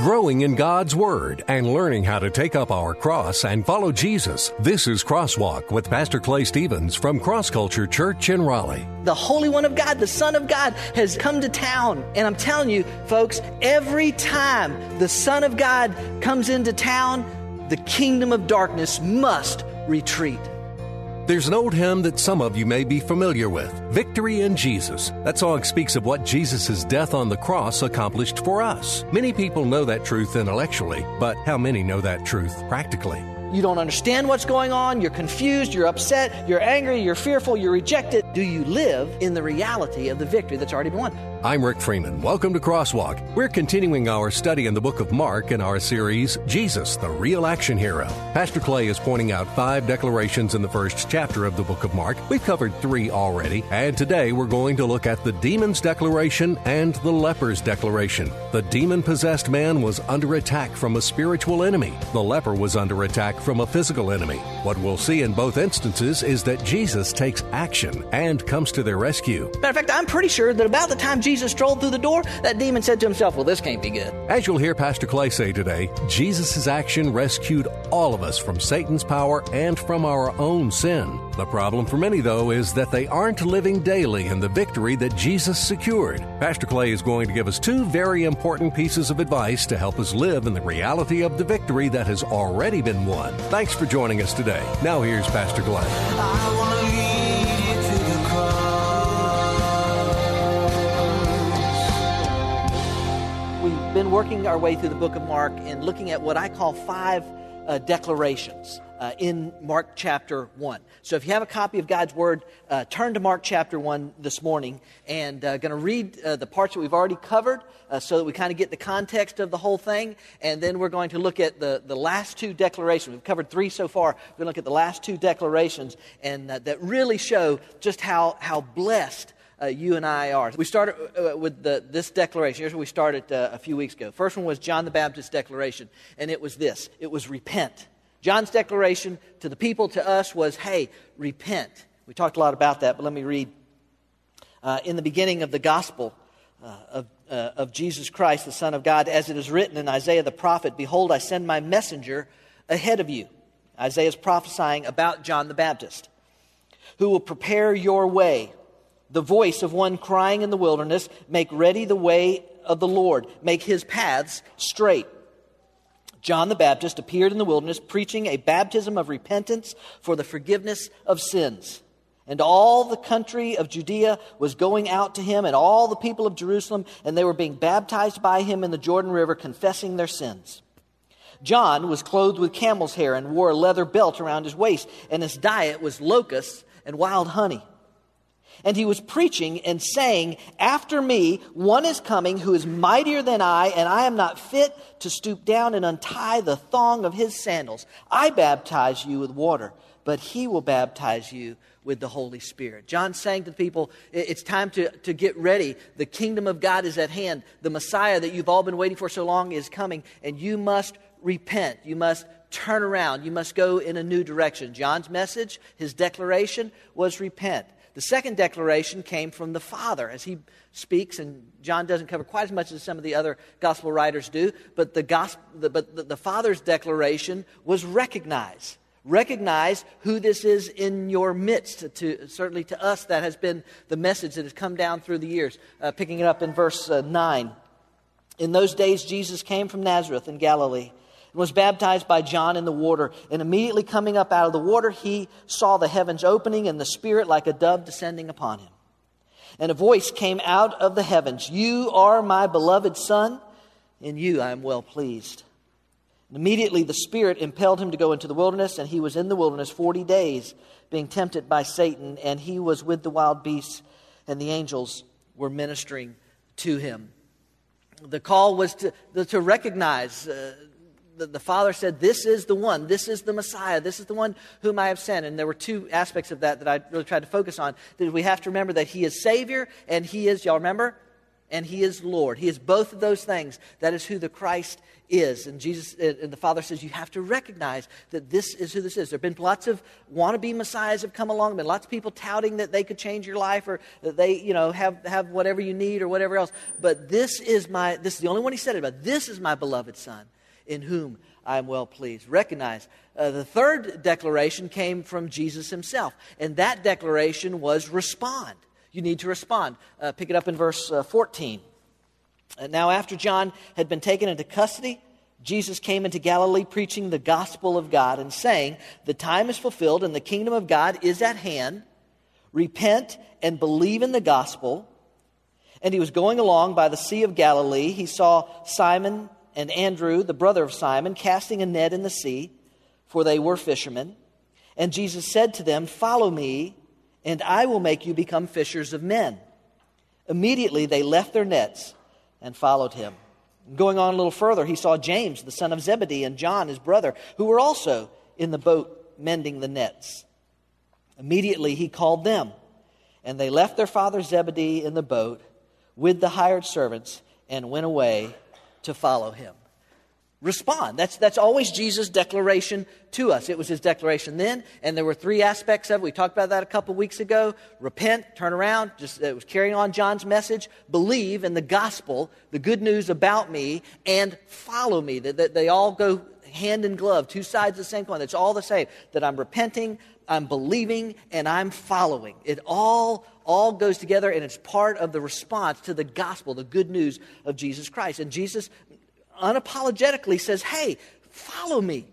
growing in God's Word, and learning how to take up our cross and follow Jesus. This is Crosswalk with Pastor Clay Stevens from Cross Culture Church in Raleigh. The Holy One of God, the Son of God, has come to town. And I'm telling you, folks, every time the Son of God comes into town, the kingdom of darkness must retreat. There's an old hymn that some of you may be familiar with Victory in Jesus. That song speaks of what Jesus' death on the cross accomplished for us. Many people know that truth intellectually, but how many know that truth practically? You don't understand what's going on, you're confused, you're upset, you're angry, you're fearful, you're rejected. Do you live in the reality of the victory that's already been won? I'm Rick Freeman. Welcome to Crosswalk. We're continuing our study in the book of Mark in our series, Jesus, the Real Action Hero. Pastor Clay is pointing out five declarations in the first chapter of the book of Mark. We've covered three already, and today we're going to look at the demon's declaration and the leper's declaration. The demon possessed man was under attack from a spiritual enemy, the leper was under attack from a physical enemy. What we'll see in both instances is that Jesus takes action and comes to their rescue. Matter of fact, I'm pretty sure that about the time Jesus strolled through the door, that demon said to himself, Well, this can't be good. As you'll hear Pastor Clay say today, Jesus' action rescued all of us from Satan's power and from our own sin. The problem for many, though, is that they aren't living daily in the victory that Jesus secured. Pastor Clay is going to give us two very important pieces of advice to help us live in the reality of the victory that has already been won. Thanks for joining us today. Now, here's Pastor. We've been working our way through the book of Mark and looking at what I call five uh, declarations uh, in Mark chapter 1. So if you have a copy of God's Word, uh, turn to Mark chapter 1 this morning and uh, going to read uh, the parts that we've already covered uh, so that we kind of get the context of the whole thing. And then we're going to look at the, the last two declarations. We've covered three so far. We're going to look at the last two declarations and uh, that really show just how, how blessed uh, you and I are. We started uh, with the, this declaration. Here's where we started uh, a few weeks ago. First one was John the Baptist's declaration, and it was this it was repent. John's declaration to the people, to us, was hey, repent. We talked a lot about that, but let me read. Uh, in the beginning of the gospel uh, of, uh, of Jesus Christ, the Son of God, as it is written in Isaiah the prophet, Behold, I send my messenger ahead of you. Isaiah is prophesying about John the Baptist, who will prepare your way the voice of one crying in the wilderness, Make ready the way of the Lord, make his paths straight. John the Baptist appeared in the wilderness preaching a baptism of repentance for the forgiveness of sins. And all the country of Judea was going out to him, and all the people of Jerusalem, and they were being baptized by him in the Jordan River, confessing their sins. John was clothed with camel's hair and wore a leather belt around his waist, and his diet was locusts and wild honey. And he was preaching and saying, After me, one is coming who is mightier than I, and I am not fit to stoop down and untie the thong of his sandals. I baptize you with water, but he will baptize you with the Holy Spirit. John saying to the people, It's time to, to get ready. The kingdom of God is at hand. The Messiah that you've all been waiting for so long is coming, and you must repent. You must turn around. You must go in a new direction. John's message, his declaration was repent. The second declaration came from the Father as he speaks, and John doesn't cover quite as much as some of the other gospel writers do, but the, gospel, the, but the, the Father's declaration was recognize. Recognize who this is in your midst. To, certainly to us, that has been the message that has come down through the years. Uh, picking it up in verse uh, 9. In those days, Jesus came from Nazareth in Galilee was baptized by John in the water. And immediately coming up out of the water, he saw the heavens opening and the Spirit like a dove descending upon him. And a voice came out of the heavens You are my beloved Son, in you I am well pleased. And immediately the Spirit impelled him to go into the wilderness, and he was in the wilderness 40 days, being tempted by Satan, and he was with the wild beasts, and the angels were ministering to him. The call was to, to recognize uh, the, the Father said, This is the one, this is the Messiah, this is the one whom I have sent. And there were two aspects of that that I really tried to focus on. That we have to remember that He is Savior and He is, y'all remember? and he is Lord. He is both of those things. That is who the Christ is. And Jesus uh, and the Father says you have to recognize that this is who this is. There have been lots of wannabe messiahs have come along, been lots of people touting that they could change your life or that they, you know, have, have whatever you need or whatever else. But this is my this is the only one he said it about. This is my beloved son in whom I am well pleased. Recognize uh, the third declaration came from Jesus himself, and that declaration was respond. You need to respond. Uh, pick it up in verse uh, 14. Uh, now, after John had been taken into custody, Jesus came into Galilee preaching the gospel of God and saying, The time is fulfilled and the kingdom of God is at hand. Repent and believe in the gospel. And he was going along by the Sea of Galilee. He saw Simon and Andrew, the brother of Simon, casting a net in the sea, for they were fishermen. And Jesus said to them, Follow me, and I will make you become fishers of men. Immediately they left their nets and followed him. Going on a little further, he saw James, the son of Zebedee, and John, his brother, who were also in the boat mending the nets. Immediately he called them, and they left their father Zebedee in the boat with the hired servants and went away to follow him respond. That's, that's always Jesus' declaration to us. It was his declaration then, and there were three aspects of it. We talked about that a couple weeks ago. Repent, turn around, just it was carrying on John's message, believe in the gospel, the good news about me, and follow me. That, that they all go hand in glove, two sides of the same coin. It's all the same. That I'm repenting, I'm believing, and I'm following. It all all goes together and it's part of the response to the gospel, the good news of Jesus Christ. And Jesus unapologetically says, Hey, follow me.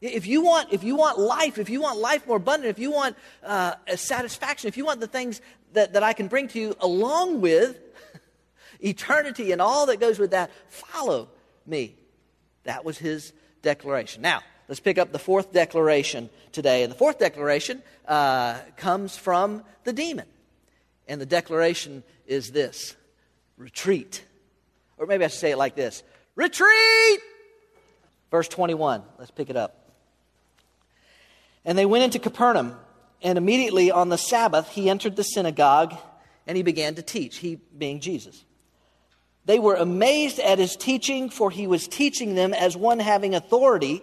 If you want, if you want life, if you want life more abundant, if you want uh, satisfaction, if you want the things that, that I can bring to you along with eternity and all that goes with that, follow me. That was his declaration. Now, let's pick up the fourth declaration today. And the fourth declaration uh, comes from the demon. And the declaration is this retreat. Or maybe I should say it like this Retreat! Verse 21. Let's pick it up. And they went into Capernaum, and immediately on the Sabbath he entered the synagogue and he began to teach, he being Jesus. They were amazed at his teaching, for he was teaching them as one having authority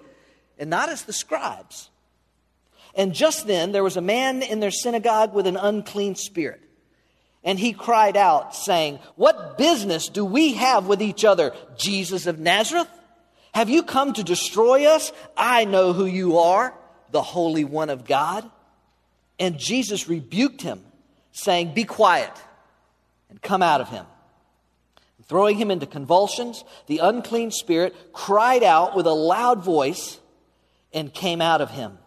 and not as the scribes. And just then there was a man in their synagogue with an unclean spirit. And he cried out, saying, What business do we have with each other, Jesus of Nazareth? Have you come to destroy us? I know who you are, the Holy One of God. And Jesus rebuked him, saying, Be quiet and come out of him. And throwing him into convulsions, the unclean spirit cried out with a loud voice and came out of him.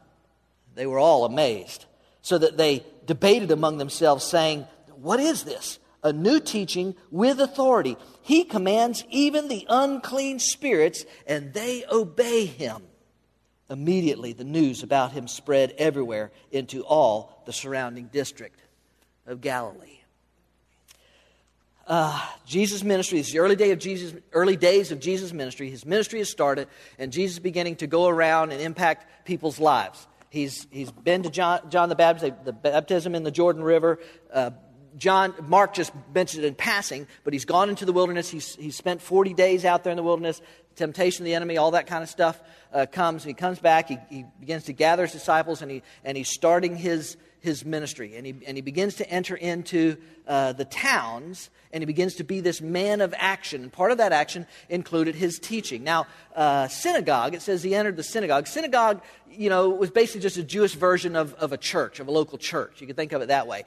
They were all amazed, so that they debated among themselves, saying, what is this? A new teaching with authority. He commands even the unclean spirits, and they obey him. Immediately, the news about him spread everywhere into all the surrounding district of Galilee. Uh, Jesus' ministry, is the early, day of Jesus, early days of Jesus' ministry. His ministry has started, and Jesus is beginning to go around and impact people's lives. He's, he's been to John, John the Baptist, the baptism in the Jordan River, uh, John, Mark just mentioned it in passing, but he's gone into the wilderness. He's, he's spent 40 days out there in the wilderness. Temptation of the enemy, all that kind of stuff uh, comes. He comes back. He, he begins to gather his disciples, and, he, and he's starting his, his ministry. And he, and he begins to enter into uh, the towns, and he begins to be this man of action. And part of that action included his teaching. Now, uh, synagogue, it says he entered the synagogue. Synagogue, you know, was basically just a Jewish version of, of a church, of a local church. You could think of it that way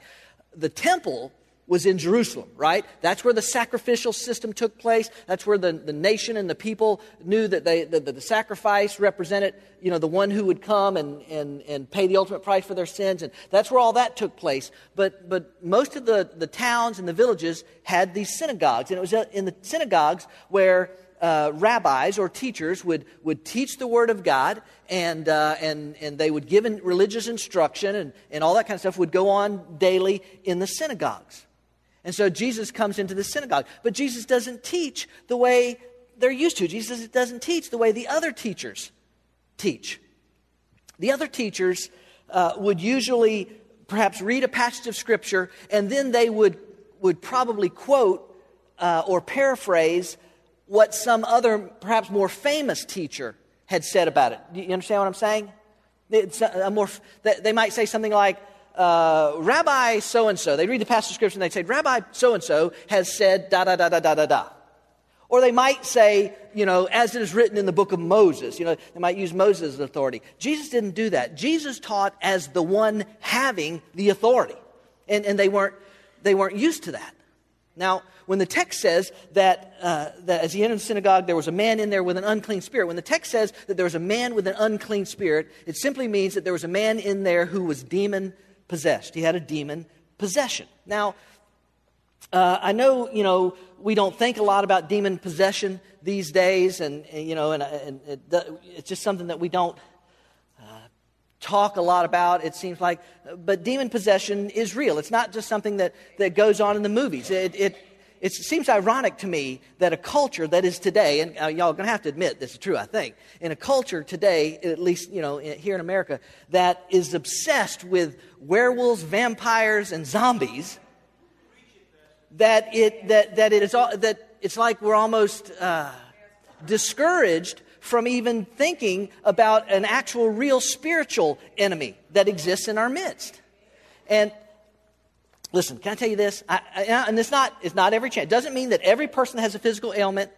the temple was in Jerusalem, right? That's where the sacrificial system took place. That's where the, the nation and the people knew that, they, that the sacrifice represented, you know, the one who would come and, and, and pay the ultimate price for their sins. And that's where all that took place. But, but most of the, the towns and the villages had these synagogues. And it was in the synagogues where uh, rabbis or teachers would, would teach the Word of God and, uh, and, and they would give in religious instruction and, and all that kind of stuff would go on daily in the synagogues. And so Jesus comes into the synagogue. But Jesus doesn't teach the way they're used to. Jesus doesn't teach the way the other teachers teach. The other teachers uh, would usually perhaps read a passage of Scripture and then they would, would probably quote uh, or paraphrase what some other, perhaps more famous teacher had said about it. Do you understand what I'm saying? It's a more, they might say something like, uh, Rabbi so and so, they read the passage scripture and they say, Rabbi so and so has said da da da da da da da. Or they might say, you know, as it is written in the book of Moses, you know, they might use Moses as authority. Jesus didn't do that. Jesus taught as the one having the authority. And, and they, weren't, they weren't used to that. Now, when the text says that, uh, that as he entered the synagogue, there was a man in there with an unclean spirit, when the text says that there was a man with an unclean spirit, it simply means that there was a man in there who was demon possessed. He had a demon possession. Now, uh, I know, you know, we don't think a lot about demon possession these days, and, and you know, and, and it, it's just something that we don't uh, talk a lot about, it seems like. But demon possession is real. It's not just something that, that goes on in the movies. It, it, it seems ironic to me that a culture that is today, and uh, y'all are going to have to admit this is true, I think, in a culture today, at least you know here in America, that is obsessed with werewolves, vampires, and zombies, that it that that it is all, that it's like we're almost uh, discouraged from even thinking about an actual, real spiritual enemy that exists in our midst, and Listen, can I tell you this? I, I, and it's not, it's not every chance. It doesn't mean that every person that has a physical ailment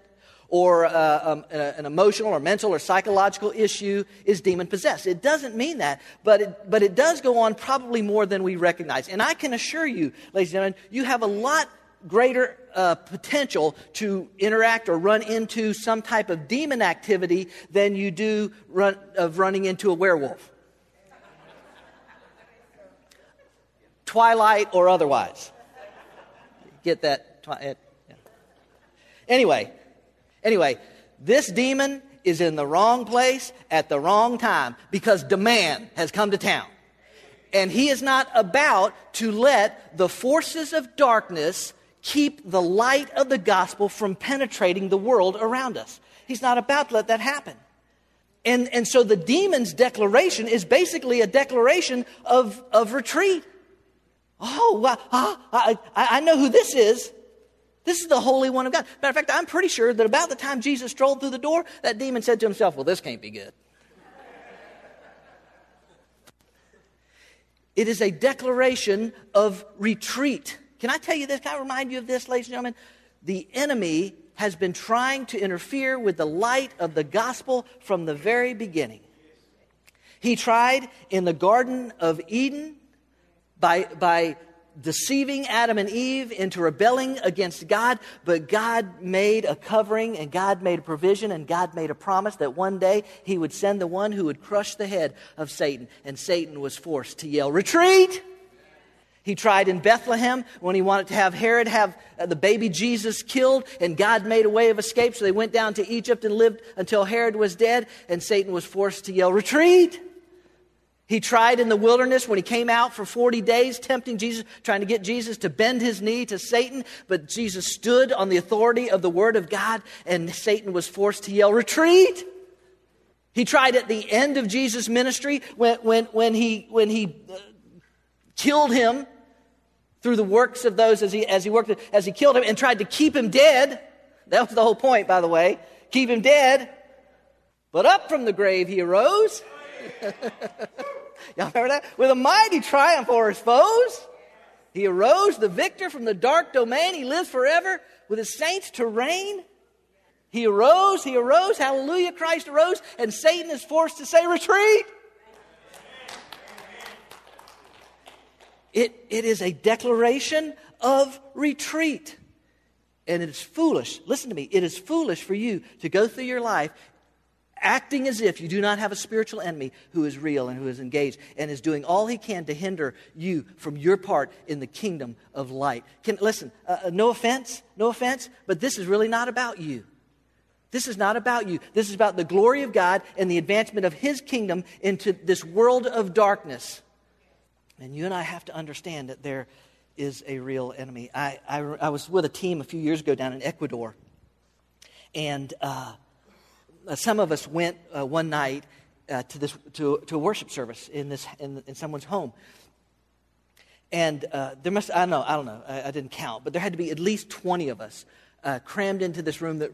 or uh, um, an emotional or mental or psychological issue is demon possessed. It doesn't mean that, but it, but it does go on probably more than we recognize. And I can assure you, ladies and gentlemen, you have a lot greater uh, potential to interact or run into some type of demon activity than you do run, of running into a werewolf. Twilight or otherwise. Get that? Twi- yeah. Anyway, anyway, this demon is in the wrong place at the wrong time because demand has come to town. And he is not about to let the forces of darkness keep the light of the gospel from penetrating the world around us. He's not about to let that happen. And, and so the demon's declaration is basically a declaration of, of retreat. Oh, well, ah, I, I know who this is. This is the Holy One of God. Matter of fact, I'm pretty sure that about the time Jesus strolled through the door, that demon said to himself, Well, this can't be good. It is a declaration of retreat. Can I tell you this? Can I remind you of this, ladies and gentlemen? The enemy has been trying to interfere with the light of the gospel from the very beginning. He tried in the Garden of Eden by, by deceiving Adam and Eve into rebelling against God, but God made a covering and God made a provision and God made a promise that one day He would send the one who would crush the head of Satan. And Satan was forced to yell, Retreat! He tried in Bethlehem when he wanted to have Herod have uh, the baby Jesus killed, and God made a way of escape. So they went down to Egypt and lived until Herod was dead, and Satan was forced to yell, Retreat! He tried in the wilderness when he came out for 40 days, tempting Jesus, trying to get Jesus to bend his knee to Satan. But Jesus stood on the authority of the Word of God, and Satan was forced to yell, Retreat! He tried at the end of Jesus' ministry when, when, when he, when he uh, killed him through the works of those as he, as he worked, as he killed him and tried to keep him dead. That was the whole point, by the way. Keep him dead. But up from the grave he arose. Y'all remember that? With a mighty triumph over his foes. He arose, the victor from the dark domain. He lives forever with his saints to reign. He arose, he arose, hallelujah, Christ arose, and Satan is forced to say, retreat. It, it is a declaration of retreat. And it is foolish, listen to me, it is foolish for you to go through your life acting as if you do not have a spiritual enemy who is real and who is engaged and is doing all he can to hinder you from your part in the kingdom of light. Can, listen, uh, uh, no offense, no offense, but this is really not about you. This is not about you. This is about the glory of God and the advancement of his kingdom into this world of darkness. And you and I have to understand that there is a real enemy. I, I, I was with a team a few years ago down in Ecuador, and uh, uh, some of us went uh, one night uh, to, this, to, to a worship service in, this, in, in someone's home. And uh, there must, I don't know, I don't know, I, I, didn't count, but there had to be at least 20 of us uh, crammed into this room that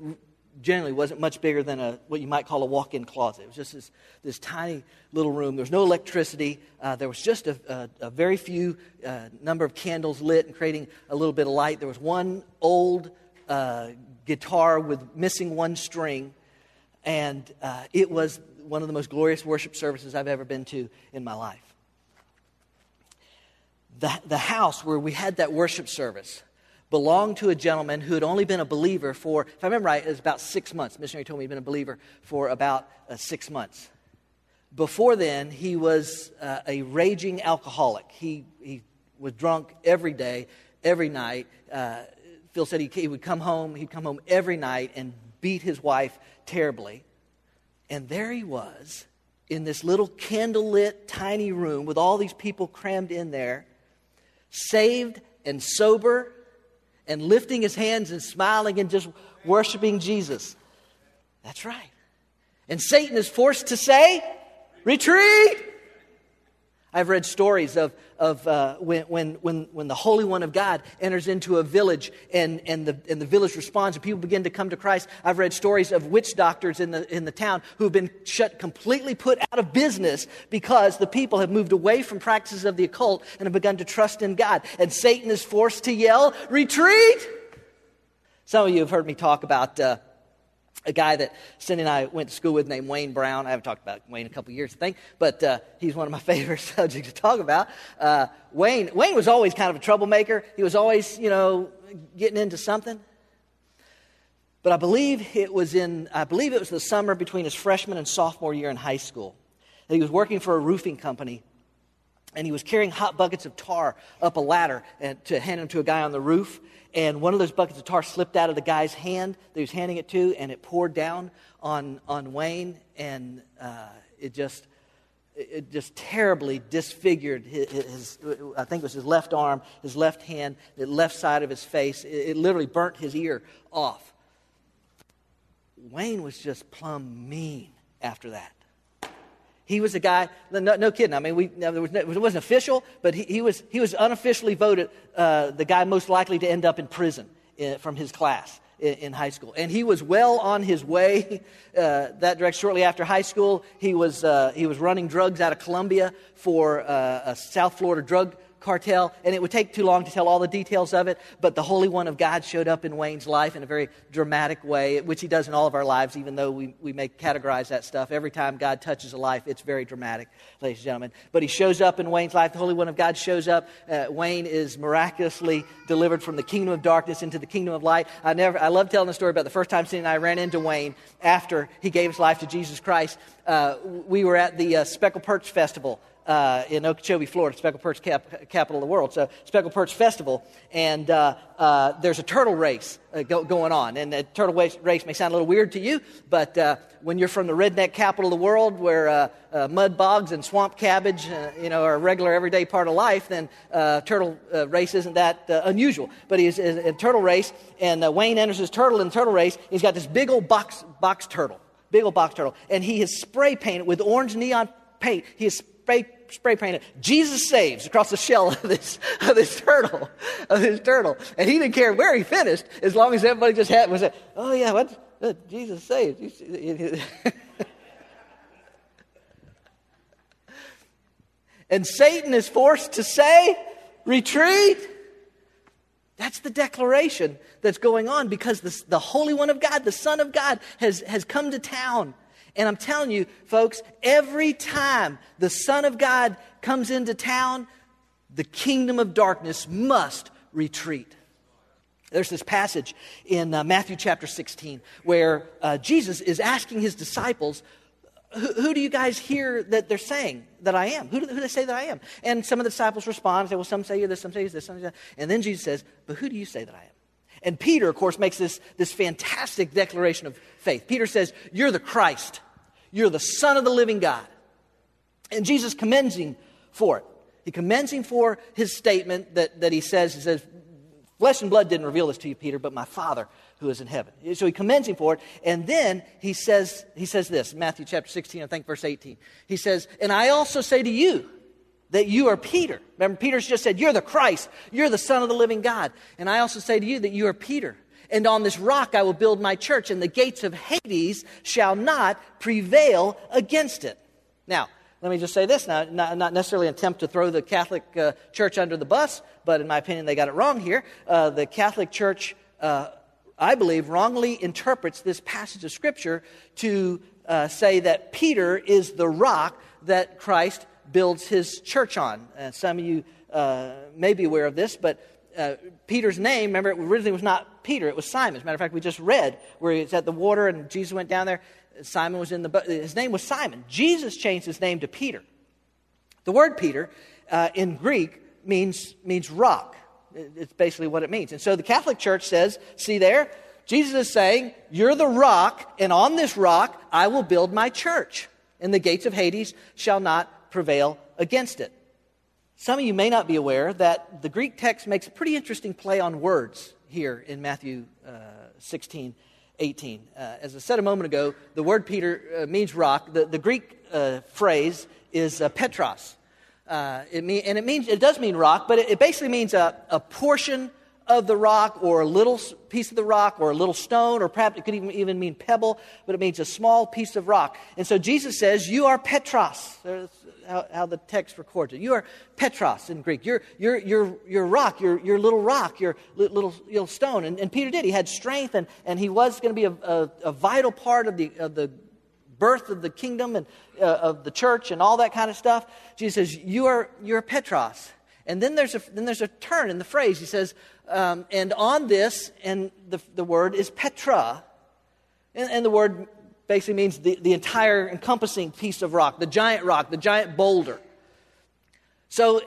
generally wasn't much bigger than a, what you might call a walk in closet. It was just this, this tiny little room. There was no electricity. Uh, there was just a, a, a very few uh, number of candles lit and creating a little bit of light. There was one old uh, guitar with missing one string, and uh, it was one of the most glorious worship services I've ever been to in my life. The, the house where we had that worship service belonged to a gentleman who had only been a believer for, if I remember right, it was about six months. Missionary told me he'd been a believer for about uh, six months. Before then, he was uh, a raging alcoholic. He, he was drunk every day, every night. Uh, Phil said he, he would come home, he'd come home every night and beat his wife terribly. And there he was in this little candlelit tiny room with all these people crammed in there, saved and sober and lifting his hands and smiling and just worshiping Jesus. That's right. And Satan is forced to say, Retreat! I've read stories of, of uh, when, when, when, when the Holy One of God enters into a village and, and, the, and the village responds and people begin to come to Christ. I've read stories of witch doctors in the, in the town who've been shut, completely put out of business because the people have moved away from practices of the occult and have begun to trust in God. And Satan is forced to yell, Retreat! Some of you have heard me talk about. Uh, a guy that Cindy and I went to school with named Wayne Brown. I haven't talked about Wayne in a couple years, I think, but uh, he's one of my favorite subjects to talk about. Uh, Wayne, Wayne was always kind of a troublemaker. He was always, you know, getting into something. But I believe it was in, I believe it was the summer between his freshman and sophomore year in high school. that He was working for a roofing company and he was carrying hot buckets of tar up a ladder and to hand them to a guy on the roof. And one of those buckets of tar slipped out of the guy's hand that he was handing it to, and it poured down on, on Wayne, and uh, it just it just terribly disfigured his, his, I think it was his left arm, his left hand, the left side of his face. It, it literally burnt his ear off. Wayne was just plumb mean after that. He was a guy, no, no kidding. I mean, we, no, was no, it wasn't official, but he, he, was, he was unofficially voted uh, the guy most likely to end up in prison in, uh, from his class in, in, high school. And he was well on his way uh, that direction. Shortly after high school, he was, uh, he was running drugs out of Colombia for uh, a South Florida drug cartel, and it would take too long to tell all the details of it, but the Holy One of God showed up in Wayne's life in a very dramatic way, which he does in all of our lives, even though we, we may categorize that stuff. Every time God touches a life, it's very dramatic, ladies and gentlemen. But he shows up in Wayne's life. The Holy One of God shows up. Uh, Wayne is miraculously delivered from the kingdom of darkness into the kingdom of light. I, never, I love telling the story about the first time Cindy and I ran into Wayne after he gave his life to Jesus Christ. Uh, we were at the uh, Speckled Perch Festival uh, in Okeechobee, Florida, Speckled Perch cap- capital of the world. So Speckled Perch Festival, and uh, uh, there's a turtle race uh, go- going on. And the turtle race, may sound a little weird to you, but uh, when you're from the redneck capital of the world, where uh, mud bogs and swamp cabbage, you know, are a regular everyday part of life, then turtle race isn't that unusual. But he's in a turtle race, and Wayne enters his turtle in turtle race. He's got this big old box box turtle, big old box turtle, and he is spray painted with orange neon paint. He is spray spray painted Jesus saves across the shell of this, of this turtle, of this turtle. And he didn't care where he finished as long as everybody just had, was, oh yeah, what? Jesus saves. and Satan is forced to say, retreat. That's the declaration that's going on because the, the Holy One of God, the Son of God, has, has come to town. And I'm telling you, folks, every time the Son of God comes into town, the kingdom of darkness must retreat. There's this passage in uh, Matthew chapter 16 where uh, Jesus is asking his disciples, who, do you guys hear that they're saying that I am? Who do, who do they say that I am? And some of the disciples respond and say, Well, some say you're this, some say you're this, some say that. And then Jesus says, But who do you say that I am? And Peter, of course, makes this, this fantastic declaration of faith. Peter says, You're the Christ, you're the Son of the living God. And Jesus commends him for it. He commends him for his statement that, that he says, he says, Flesh and blood didn't reveal this to you, Peter, but my Father who is in heaven. So he commends him for it. And then he says, he says this, Matthew chapter 16, I think verse 18. He says, And I also say to you that you are Peter. Remember, Peter's just said, You're the Christ. You're the Son of the living God. And I also say to you that you are Peter. And on this rock I will build my church, and the gates of Hades shall not prevail against it. Now, let me just say this now, not, not necessarily an attempt to throw the Catholic uh, Church under the bus, but in my opinion, they got it wrong here. Uh, the Catholic Church, uh, I believe, wrongly interprets this passage of Scripture to uh, say that Peter is the rock that Christ builds his church on. And some of you uh, may be aware of this, but uh, Peter's name, remember, it originally was not Peter, it was Simon. As a matter of fact, we just read where he's at the water and Jesus went down there. Simon was in the boat. His name was Simon. Jesus changed his name to Peter. The word Peter uh, in Greek means, means rock. It's basically what it means. And so the Catholic Church says, see there, Jesus is saying, You're the rock, and on this rock I will build my church, and the gates of Hades shall not prevail against it. Some of you may not be aware that the Greek text makes a pretty interesting play on words here in Matthew uh, 16, 18. Uh, as I said a moment ago, the word Peter uh, means rock. The, the Greek uh, phrase is uh, petros. Uh, it mean, and it, means, it does mean rock, but it, it basically means a, a portion of the rock or a little piece of the rock or a little stone or perhaps it could even, even mean pebble but it means a small piece of rock and so jesus says you are petros how, how the text records it. You are petros in greek. You're, you're, you're, you're rock. You're, you're little rock. You're little, little stone. And, and peter did. He had strength and, and he was going to be a, a, a, vital part of the, of the birth of the kingdom and uh, of the church and all that kind of stuff. Jesus says you are you're petros. And then there's a, then there's a turn in the phrase. He says, um, and on this, and the, the word is Petra. And, and the word basically means the, the entire encompassing piece of rock, the giant rock, the giant boulder. So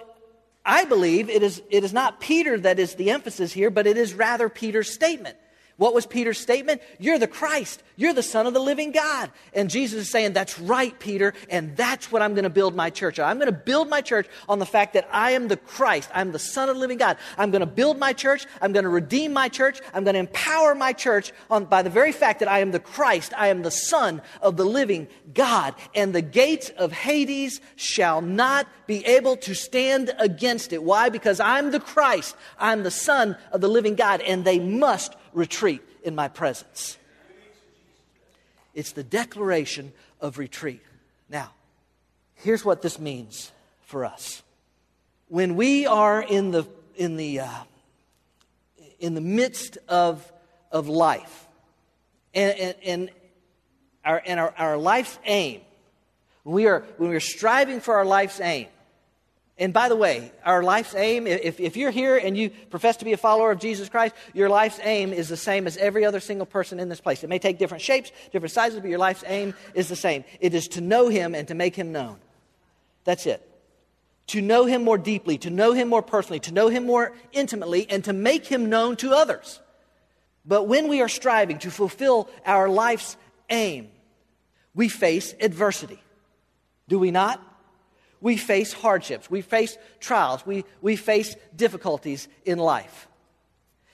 I believe it is, it is not Peter that is the emphasis here, but it is rather Peter's statement. What was Peter's statement? You're the Christ. You're the Son of the living God. And Jesus is saying, That's right, Peter, and that's what I'm going to build my church on. I'm going to build my church on the fact that I am the Christ. I'm the Son of the living God. I'm going to build my church. I'm going to redeem my church. I'm going to empower my church on, by the very fact that I am the Christ. I am the Son of the living God. And the gates of Hades shall not be able to stand against it. Why? Because I'm the Christ. I'm the Son of the living God, and they must retreat in my presence. It's the declaration of retreat. Now, here's what this means for us. When we are in the, in the, uh, in the midst of, of life, and, and, and, our, and our, our life's aim, when we, are, when we are striving for our life's aim, and by the way, our life's aim, if, if you're here and you profess to be a follower of Jesus Christ, your life's aim is the same as every other single person in this place. It may take different shapes, different sizes, but your life's aim is the same. It is to know Him and to make Him known. That's it. To know Him more deeply, to know Him more personally, to know Him more intimately, and to make Him known to others. But when we are striving to fulfill our life's aim, we face adversity. Do we not? We face hardships, we face trials, we, we face difficulties in life.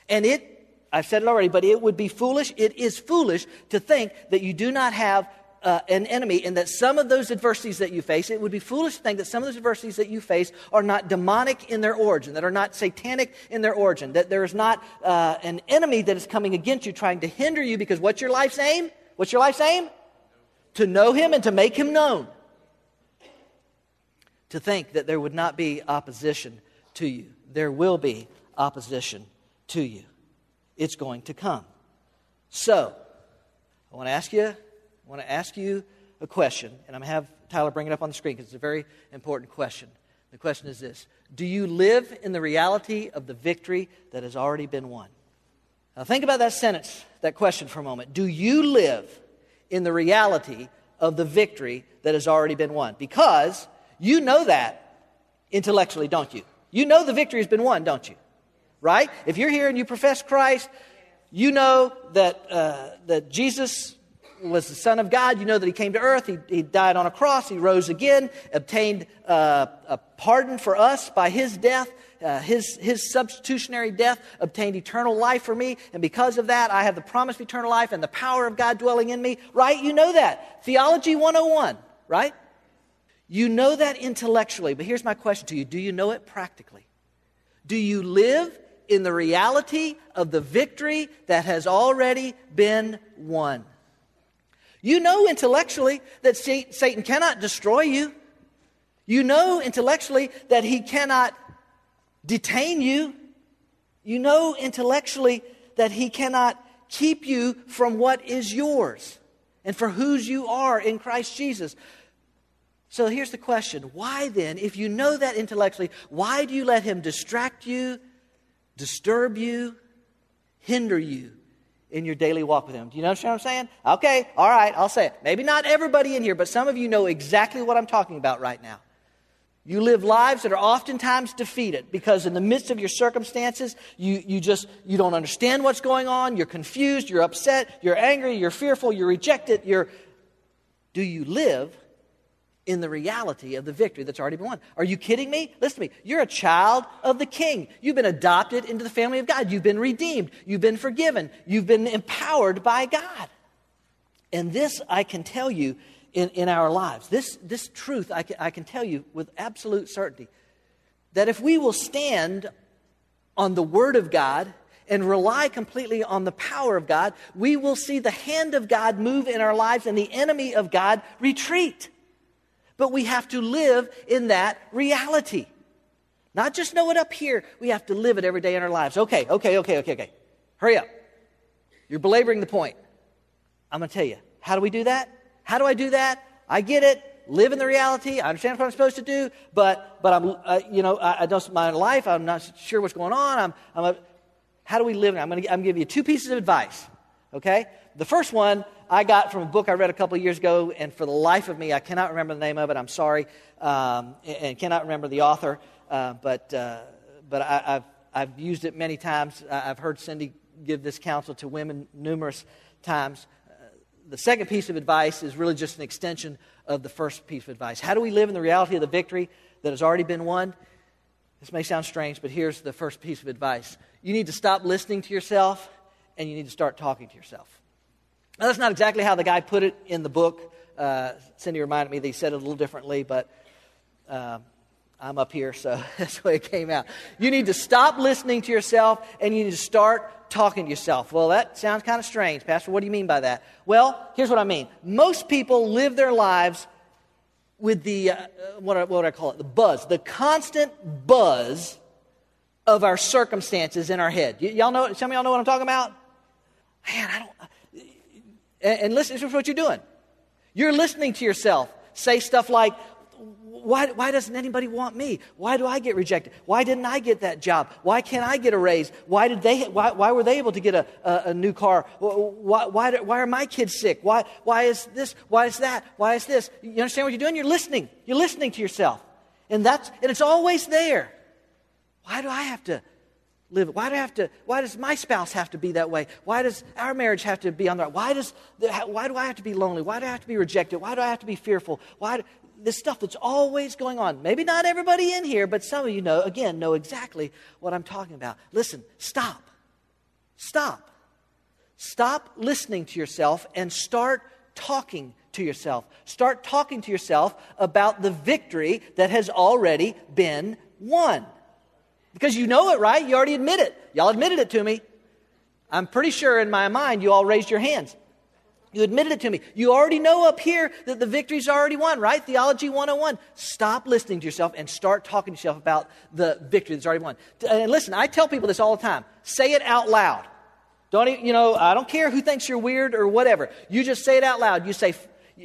And it, I've said it already, but it would be foolish, it is foolish to think that you do not have uh, an enemy and that some of those adversities that you face, it would be foolish to think that some of those adversities that you face are not demonic in their origin, that are not satanic in their origin, that there is not uh, an enemy that is coming against you trying to hinder you because what's your life's aim? What's your life's aim? To know him and to make him known to think that there would not be opposition to you. There will be opposition to you. It's going to come. So, I want to ask you, I want to ask you a question, and I'm going to have Tyler bring it up on the screen because it's a very important question. The question is this Do you live in the reality of the victory that has already been won? Now, think about that sentence, that question for a moment. Do you live in the reality of the victory that has already been won? Because you know that intellectually, don't you? You know the victory has been won, don't you? Right? If you're here and you profess Christ, you know that, uh, that Jesus was the Son of God. You know that He came to earth. He, he died on a cross. He rose again, obtained uh, a pardon for us by His death. Uh, his, his substitutionary death obtained eternal life for me. And because of that, I have the promise of eternal life and the power of God dwelling in me. Right? You know that. Theology 101, right? You know that intellectually, but here's my question to you Do you know it practically? Do you live in the reality of the victory that has already been won. You know intellectually that Satan cannot destroy you. You know intellectually that he cannot detain you. You know intellectually that he cannot keep you from what is yours and for whose you are in Christ Jesus. So here's the question why then, if you know that intellectually, why do you let him distract you, disturb you, hinder you in your daily walk with him? Do you understand what I'm saying? Okay, all right, I'll say it. Maybe not everybody in here, but some of you know exactly what I'm talking about right now. You live lives that are oftentimes defeated because in the midst of your circumstances, you, you just you don't understand what's going on, you're confused, you're upset, you're angry, you're fearful, you're rejected, you're do you live in the reality of the victory that's already been won. Are you kidding me? Listen to me. You're a child of the king. You've been adopted into the family of God. You've been redeemed. You've been forgiven. You've been empowered by God. And this I can tell you in, in our lives. This, this truth I can, I can tell you with absolute certainty that if we will stand on the Word of God and rely completely on the power of God, we will see the hand of God move in our lives and the enemy of God retreat. But we have to live in that reality. Not just know it up here, we have to live it every day in our lives. Okay, okay, okay, okay, okay. Hurry up. You're belaboring the point. I'm going to tell you. How do we do that? How do I do that? I get it. Live in the reality. I understand what I'm supposed to do, but but I'm uh, you know I, I don't my life. I'm not sure what's going on. I'm, I'm a, how do we live? I'm going to I'm give you two pieces of advice. Okay, the first one I got from a book I read a couple years ago, and for the life of me, I cannot remember the name of it. I'm sorry, um, and, cannot remember the author. Uh, but uh, but I, have I've used it many times. I've heard Cindy give this counsel to women numerous times the second piece of advice is really just an extension of the first piece of advice. How do we live in the reality of the victory that has already been won? This may sound strange, but here's the first piece of advice. You need to stop listening to yourself and you need to start talking to yourself. Now, that's not exactly how the guy put it in the book. Uh, Cindy reminded me that he said it a little differently, but um, I'm up here, so that's the way it came out. You need to stop listening to yourself and you need to start talking to yourself. Well, that sounds kind of strange, Pastor. What do you mean by that? Well, here's what I mean. Most people live their lives with the, uh, what, what would I call it? The buzz, the constant buzz of our circumstances in our head. Y- y'all know, some of y'all know what I'm talking about? Man, I don't. And, and listen, this is what you're doing. You're listening to yourself say stuff like, why, why doesn't anybody want me? Why do I get rejected? Why didn't I get that job? Why can't I get a raise? Why, did they, why, why were they able to get a, a, a new car? Why, why, why are my kids sick? Why, why is this? Why is that? Why is this? You understand what you're doing? You're listening. You're listening to yourself. And, that's, and it's always there. Why do I have to live Why do I have to? Why does my spouse have to be that way? Why does our marriage have to be on that? Why does? Why do I have to be lonely? Why do I have to be rejected? Why do I have to be fearful? Why? This stuff that's always going on. Maybe not everybody in here, but some of you know, again, know exactly what I'm talking about. Listen, stop. Stop. Stop listening to yourself and start talking to yourself. Start talking to yourself about the victory that has already been won. Because you know it, right? You already admit it. Y'all admitted it to me. I'm pretty sure in my mind you all raised your hands. You admitted it to me. You already know up here that the victory's already won, right? Theology 101. Stop listening to yourself and start talking to yourself about the victory that's already won. And listen, I tell people this all the time. Say it out loud. Don't you know, I don't care who thinks you're weird or whatever. You just say it out loud. You say,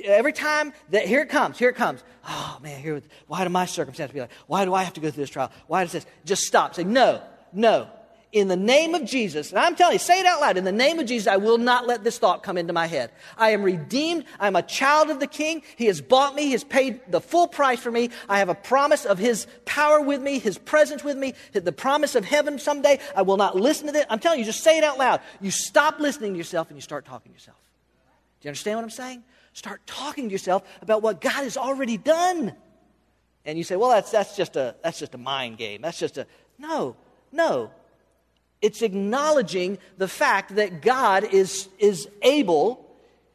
every time that here it comes, here it comes. Oh man, here, why do my circumstances be like? Why do I have to go through this trial? Why does this? Just stop. Say, no, no in the name of Jesus, and I'm telling you, say it out loud. In the name of Jesus, I will not let this thought come into my head. I am redeemed. I'm a child of the King. He has bought me. He has paid the full price for me. I have a promise of His power with me, His presence with me, the promise of heaven someday. I will not listen to this. I'm telling you, just say it out loud. You stop listening to yourself and you start talking to yourself. Do you understand what I'm saying? Start talking to yourself about what God has already done. And you say, well, that's, that's, just, a, that's just a mind game. That's just a. No, no. It's acknowledging the fact that God is, is able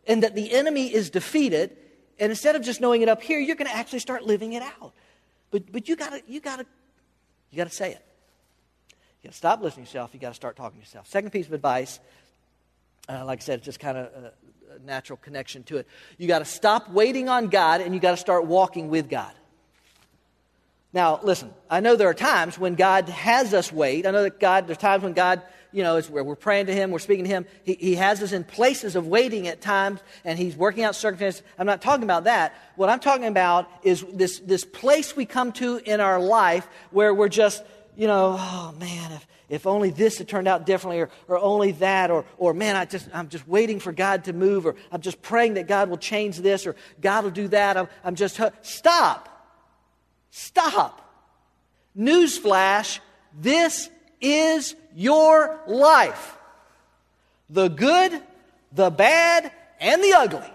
and that the enemy is defeated. And instead of just knowing it up here, you're going to actually start living it out. But, but you got to you gotta, you gotta say it. You got to stop listening to yourself. You got to start talking to yourself. Second piece of advice, uh, like I said, it's just kind of a natural connection to it. You got to stop waiting on God and you got to start walking with God. Now, listen, I know there are times when God has us wait. I know that God, there's times when God, you know, is where we're praying to Him, we're speaking to Him. He, he has us in places of waiting at times, and He's working out circumstances. I'm not talking about that. What I'm talking about is this, this place we come to in our life where we're just, you know, oh man, if, if only this had turned out differently, or, or only that, or, or man, I just, I'm just waiting for God to move, or I'm just praying that God will change this, or God will do that. I'm, I'm just, stop. Stop. Newsflash this is your life. The good, the bad, and the ugly.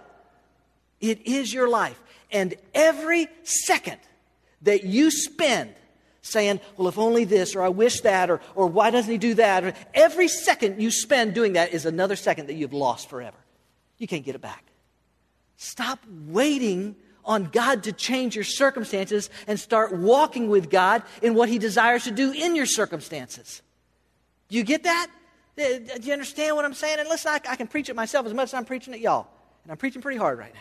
It is your life. And every second that you spend saying, well, if only this, or I wish that, or, or why doesn't he do that? Or every second you spend doing that is another second that you've lost forever. You can't get it back. Stop waiting on God to change your circumstances and start walking with God in what He desires to do in your circumstances. Do you get that? Uh, do you understand what I'm saying? And listen, I, I can preach it myself as much as I'm preaching it, y'all. And I'm preaching pretty hard right now.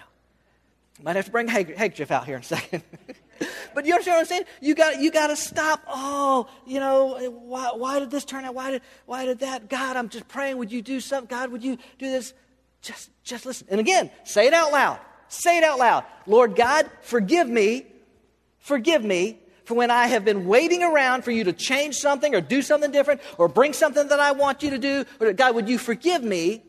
Might have to bring a handkerchief out here in a second. but you understand what I'm saying? You got you got to stop. Oh, you know, why, why did this turn out? Why did why did that? God, I'm just praying. Would you do something? God, would you do this? Just just listen. And again, say it out loud. Say it out loud. Lord God, forgive me, forgive me for when I have been waiting around for you to change something or do something different or bring something that I want you to do. God, would you forgive me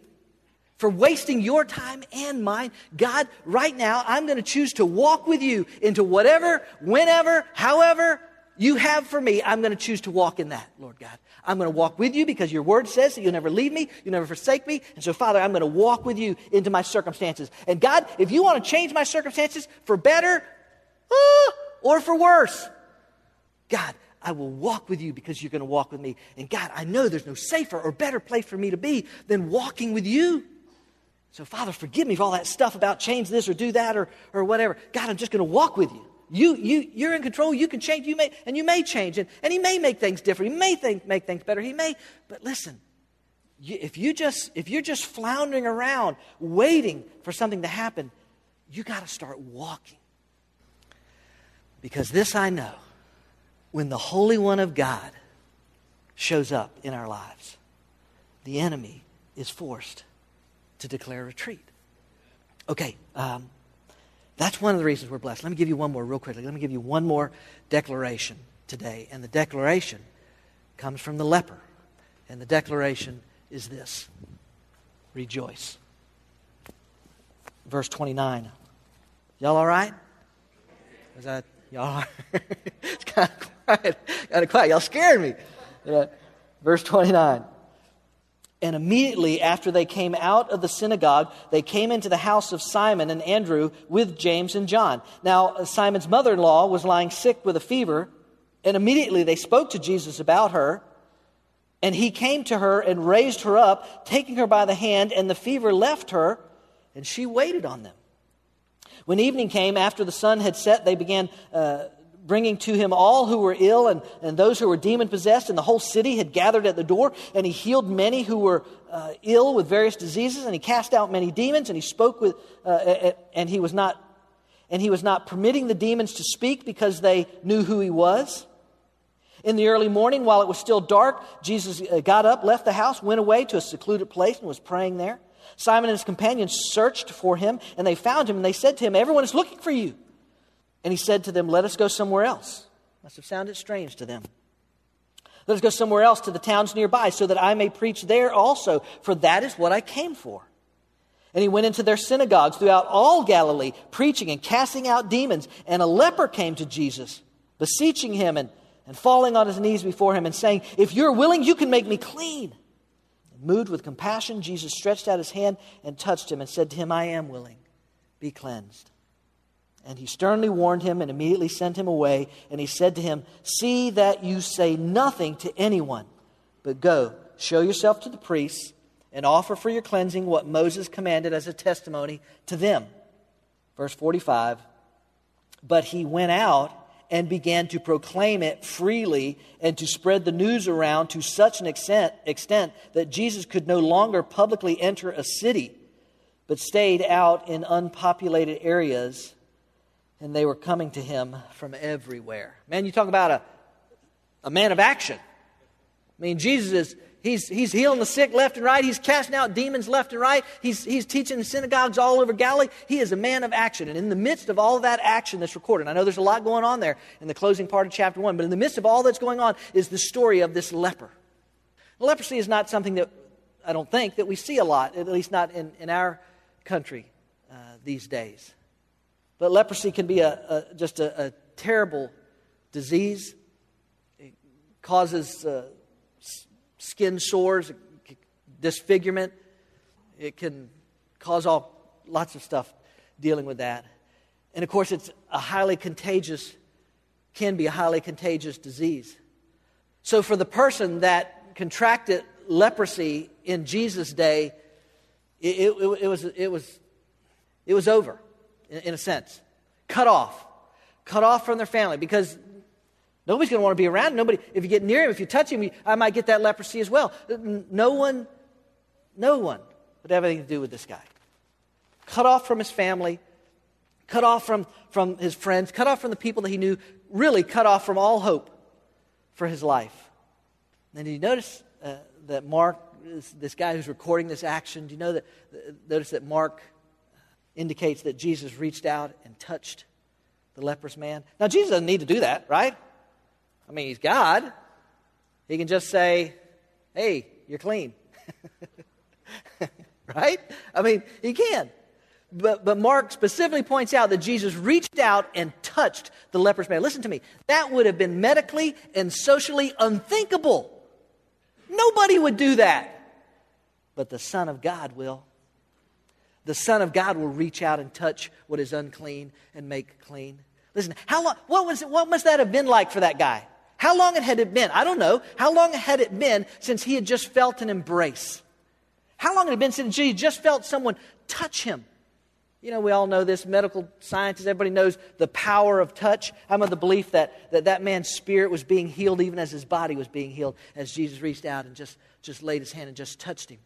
for wasting your time and mine? God, right now, I'm going to choose to walk with you into whatever, whenever, however you have for me. I'm going to choose to walk in that, Lord God. I'm going to walk with you because your word says that you'll never leave me, you'll never forsake me. And so, Father, I'm going to walk with you into my circumstances. And God, if you want to change my circumstances for better uh, or for worse, God, I will walk with you because you're going to walk with me. And God, I know there's no safer or better place for me to be than walking with you. So, Father, forgive me for all that stuff about change this or do that or, or whatever. God, I'm just going to walk with you. You, you, you're in control. You can change. You may, and you may change. And, and he may make things different. He may think, make things better. He may. But listen, you, if, you just, if you're just floundering around waiting for something to happen, you got to start walking. Because this I know when the Holy One of God shows up in our lives, the enemy is forced to declare retreat. Okay, um, that's one of the reasons we're blessed. Let me give you one more real quickly. Let me give you one more declaration today. And the declaration comes from the leper. And the declaration is this Rejoice. Verse 29. Y'all all right? Is that, y'all it's kind of quiet. Kind of quiet. Y'all scared me. Verse 29. And immediately after they came out of the synagogue, they came into the house of Simon and Andrew with James and John. Now, Simon's mother in law was lying sick with a fever, and immediately they spoke to Jesus about her. And he came to her and raised her up, taking her by the hand, and the fever left her, and she waited on them. When evening came, after the sun had set, they began uh, bringing to him all who were ill and, and those who were demon possessed, and the whole city had gathered at the door. And he healed many who were uh, ill with various diseases, and he cast out many demons, and he spoke with, uh, and he was not, and he was not permitting the demons to speak because they knew who he was. In the early morning, while it was still dark, Jesus uh, got up, left the house, went away to a secluded place, and was praying there. Simon and his companions searched for him, and they found him, and they said to him, Everyone is looking for you. And he said to them, Let us go somewhere else. Must have sounded strange to them. Let us go somewhere else to the towns nearby so that I may preach there also, for that is what I came for. And he went into their synagogues throughout all Galilee, preaching and casting out demons. And a leper came to Jesus, beseeching him and, and falling on his knees before him and saying, If you're willing, you can make me clean. And moved with compassion, Jesus stretched out his hand and touched him and said to him, I am willing. Be cleansed. And he sternly warned him and immediately sent him away. And he said to him, See that you say nothing to anyone, but go, show yourself to the priests, and offer for your cleansing what Moses commanded as a testimony to them. Verse 45 But he went out and began to proclaim it freely and to spread the news around to such an extent, extent that Jesus could no longer publicly enter a city, but stayed out in unpopulated areas, and they were coming to him from everywhere. Man, you talk about a, a man of action. I mean, Jesus is He's, he's healing the sick left and right. He's casting out demons left and right. He's, he's teaching in synagogues all over Galilee. He is a man of action. And in the midst of all of that action that's recorded, I know there's a lot going on there in the closing part of chapter 1, but in the midst of all that's going on is the story of this leper. Leprosy is not something that I don't think that we see a lot, at least not in, in our country uh, these days. But leprosy can be a, a just a, a, terrible disease. It causes. Uh, skin sores, disfigurement. It can cause all lots of stuff dealing with that. And of course, it's a highly contagious, can be a highly contagious disease. So for the person that contracted leprosy in Jesus' day, it, it, it was, it, was, it was over, in, a sense. Cut off. Cut off from their family because Nobody's going to want to be around. Nobody, if you get near him, if you touch him, I might get that leprosy as well. No one, no one would have anything to do with this guy. Cut off from his family, cut off from, from his friends, cut off from the people that he knew, really cut off from all hope for his life. And you notice uh, that Mark, is this guy who's recording this action, do you know that, uh, notice that Mark indicates that Jesus reached out and touched the leprous man? Now, Jesus doesn't need to do that, right? I mean, he's God. He can just say, hey, you're clean. right? I mean, he can. But, but Mark specifically points out that Jesus reached out and touched the leprous man. Listen to me. That would have been medically and socially unthinkable. Nobody would do that. But the Son of God will. The Son of God will reach out and touch what is unclean and make clean. Listen, how long, what, was it, what must that have been like for that guy? How long had it been? I don't know. How long had it been since he had just felt an embrace? How long had it been since he just felt someone touch him? You know, we all know this, medical scientists, everybody knows the power of touch. I'm of the belief that, that that man's spirit was being healed even as his body was being healed as Jesus reached out and just, just laid his hand and just touched him.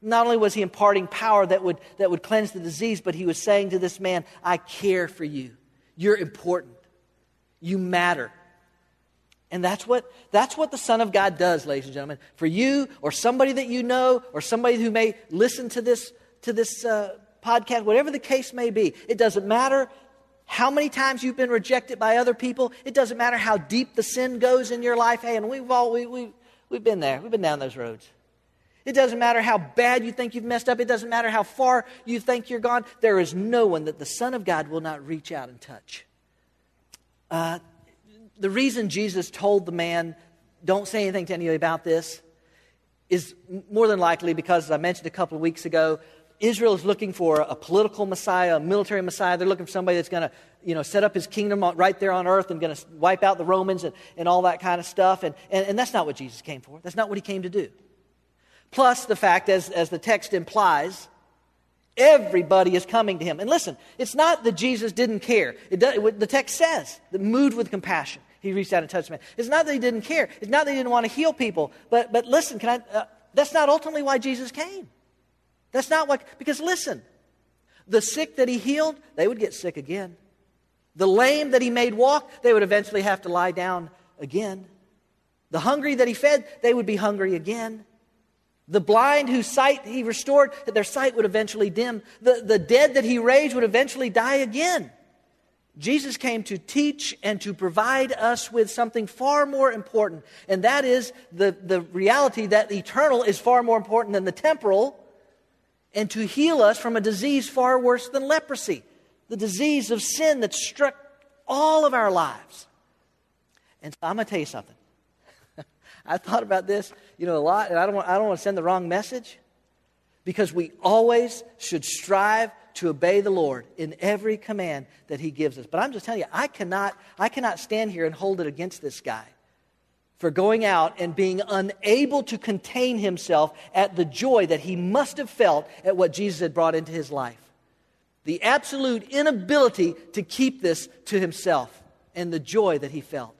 Not only was he imparting power that would, that would cleanse the disease, but he was saying to this man, I care for you. You're important. You matter. And that's what, that's what the Son of God does, ladies and gentlemen. For you or somebody that you know or somebody who may listen to this, to this uh, podcast, whatever the case may be, it doesn't matter how many times you've been rejected by other people. It doesn't matter how deep the sin goes in your life. Hey, and we've all, we, we, we've been there. We've been down those roads. It doesn't matter how bad you think you've messed up. It doesn't matter how far you think you're gone. There is no one that the Son of God will not reach out and touch. Uh, the reason Jesus told the man, don't say anything to anybody about this, is more than likely because, as I mentioned a couple of weeks ago, Israel is looking for a political Messiah, a military Messiah. They're looking for somebody that's going to, you know, set up his kingdom right there on earth and going to wipe out the Romans and, and all that kind of stuff. And, and, and that's not what Jesus came for. That's not what he came to do. Plus, the fact, as, as the text implies, Everybody is coming to him. And listen, it's not that Jesus didn't care. Does, it, the text says that moved with compassion. He reached out and touched me. It's not that he didn't care. It's not that he didn't want to heal people. But, but listen, can I, uh, that's not ultimately why Jesus came. That's not what, because listen, the sick that he healed, they would get sick again. The lame that he made walk, they would eventually have to lie down again. The hungry that he fed, they would be hungry again. The blind whose sight he restored, their sight would eventually dim. The, the dead that he raised would eventually die again. Jesus came to teach and to provide us with something far more important, and that is the, the reality that eternal is far more important than the temporal, and to heal us from a disease far worse than leprosy, the disease of sin that struck all of our lives. And so I'm going to tell you something. I thought about this, you know, a lot, and I don't want, I don't want to send the wrong message because we always should strive to obey the Lord in every command that He gives us. But I'm just telling you, I cannot, I cannot stand here and hold it against this guy for going out and being unable to contain himself at the joy that he must have felt at what Jesus had brought into his life. The absolute inability to keep this to himself and the joy that he felt.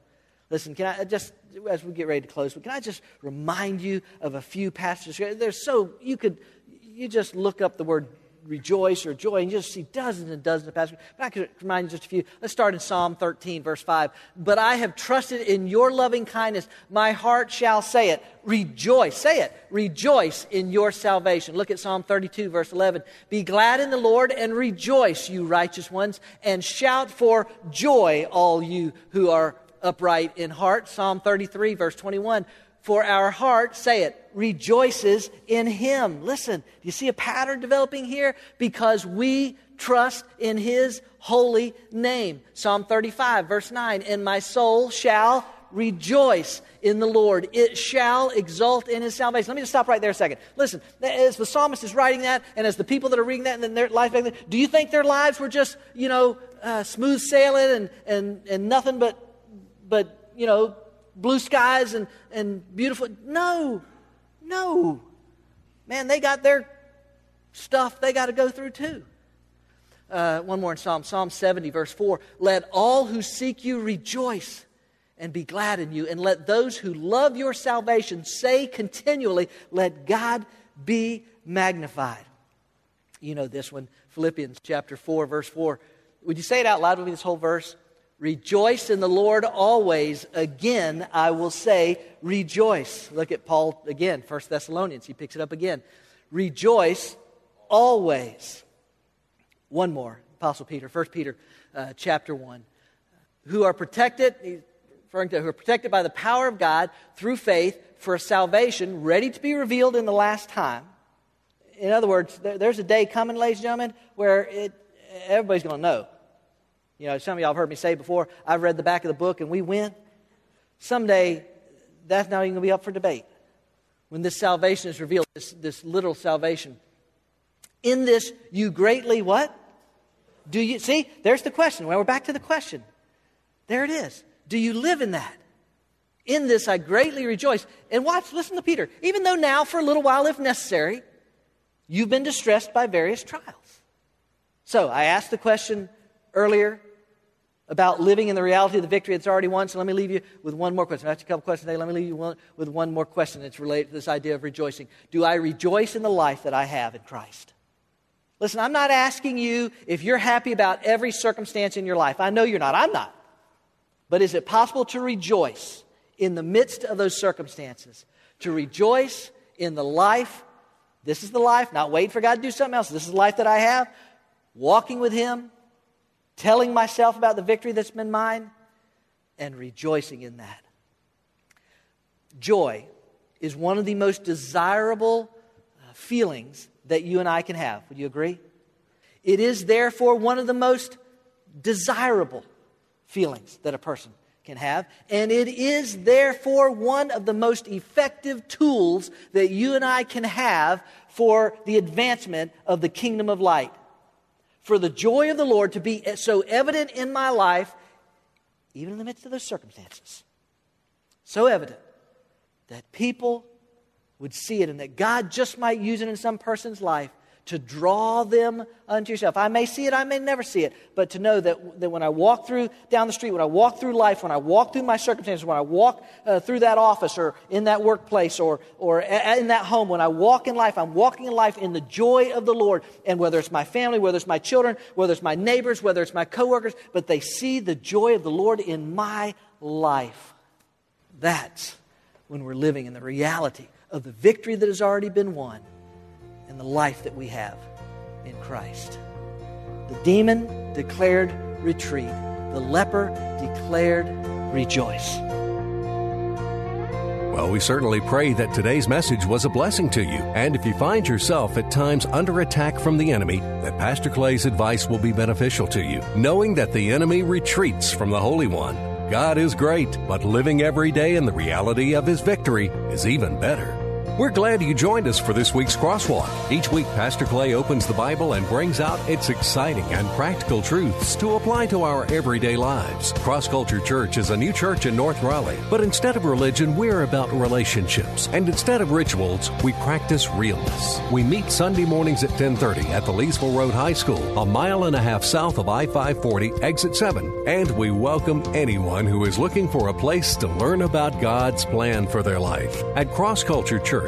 Listen, can I just, as we get ready to close, can I just remind you of a few passages? There's so, you could, you just look up the word rejoice or joy, and you just see dozens and dozens of passages. But I could remind you just a few. Let's start in Psalm 13, verse 5. But I have trusted in your loving kindness. My heart shall say it. Rejoice. Say it. Rejoice in your salvation. Look at Psalm 32, verse 11. Be glad in the Lord and rejoice, you righteous ones, and shout for joy, all you who are upright in heart. Psalm 33, verse 21. For our heart, say it, rejoices in Him. Listen, do you see a pattern developing here? Because we trust in His holy name. Psalm 35, verse 9. And my soul shall rejoice in the Lord. It shall exult in his salvation. Let me just stop right there a second. Listen, as the psalmist is writing that, and as the people that are reading that and then their life, do you think their lives were just, you know, uh, smooth sailing and, and, and nothing but, but, you know, blue skies and, and beautiful. No, no. Man, they got their stuff they got to go through too. Uh, one more in Psalm, Psalm 70, verse 4. Let all who seek you rejoice and be glad in you, and let those who love your salvation say continually, Let God be magnified. You know this one, Philippians chapter 4, verse 4. Would you say it out loud with me, this whole verse? Rejoice in the Lord always. Again, I will say, rejoice. Look at Paul again, 1 Thessalonians. He picks it up again. Rejoice always. One more, Apostle Peter, 1 Peter uh, chapter 1. Who are protected, he's referring to who are protected by the power of God through faith for salvation ready to be revealed in the last time. In other words, there, there's a day coming, ladies and gentlemen, where it, everybody's going to know you know, some of y'all have heard me say before, I've read the back of the book and we win. Someday, that's not even going to be up for debate. When this salvation is revealed, this, this literal salvation. In this, you greatly what? Do you see? There's the question. Well, we're back to the question. There it is. Do you live in that? In this, I greatly rejoice. And watch, listen to Peter. Even though now, for a little while, if necessary, you've been distressed by various trials. So I asked the question earlier about living in the reality of the victory that's already won. So let me leave you with one more question. I asked a couple questions today. Let me leave you one, with one more question that's related to this idea of rejoicing. Do I rejoice in the life that I have in Christ? Listen, I'm not asking you if you're happy about every circumstance in your life. I know you're not. I'm not. But is it possible to rejoice in the midst of those circumstances? To rejoice in the life, this is the life, not wait for God to do something else. This is the life that I have, walking with Him, telling myself about the victory that's been mine, and rejoicing in that. Joy is one of the most desirable uh, feelings that you and I can have. Would you agree? It is therefore one of the most desirable feelings that a person can have, and it is therefore one of the most effective tools that you and I can have for the advancement of the kingdom of light for the joy of the Lord to be so evident in my life, even in the midst of those circumstances. So evident that people would see it and that God just might use it in some person's life to draw them unto yourself. I may see it, I may never see it, but to know that, that when I walk through down the street, when I walk through life, when I walk through my circumstances, when I walk uh, through that office or in that workplace or, or a, in that home, when I walk in life, I'm walking in life in the joy of the Lord. And whether it's my family, whether it's my children, whether it's my neighbors, whether it's my coworkers, but they see the joy of the Lord in my life. That's when we're living in the reality of the victory that has already been won and the life that we have in Christ. The demon declared retreat, the leper declared rejoice. Well, we certainly pray that today's message was a blessing to you. And if you find yourself at times under attack from the enemy, that Pastor Clay's advice will be beneficial to you, knowing that the enemy retreats from the Holy One. God is great, but living every day in the reality of his victory is even better. We're glad you joined us for this week's Crosswalk. Each week, Pastor Clay opens the Bible and brings out its exciting and practical truths to apply to our everyday lives. Cross Culture Church is a new church in North Raleigh, but instead of religion, we're about relationships. And instead of rituals, we practice realness. We meet Sunday mornings at 10:30 at the Leesville Road High School, a mile and a half south of I-540, exit 7, and we welcome anyone who is looking for a place to learn about God's plan for their life. At Cross Culture Church,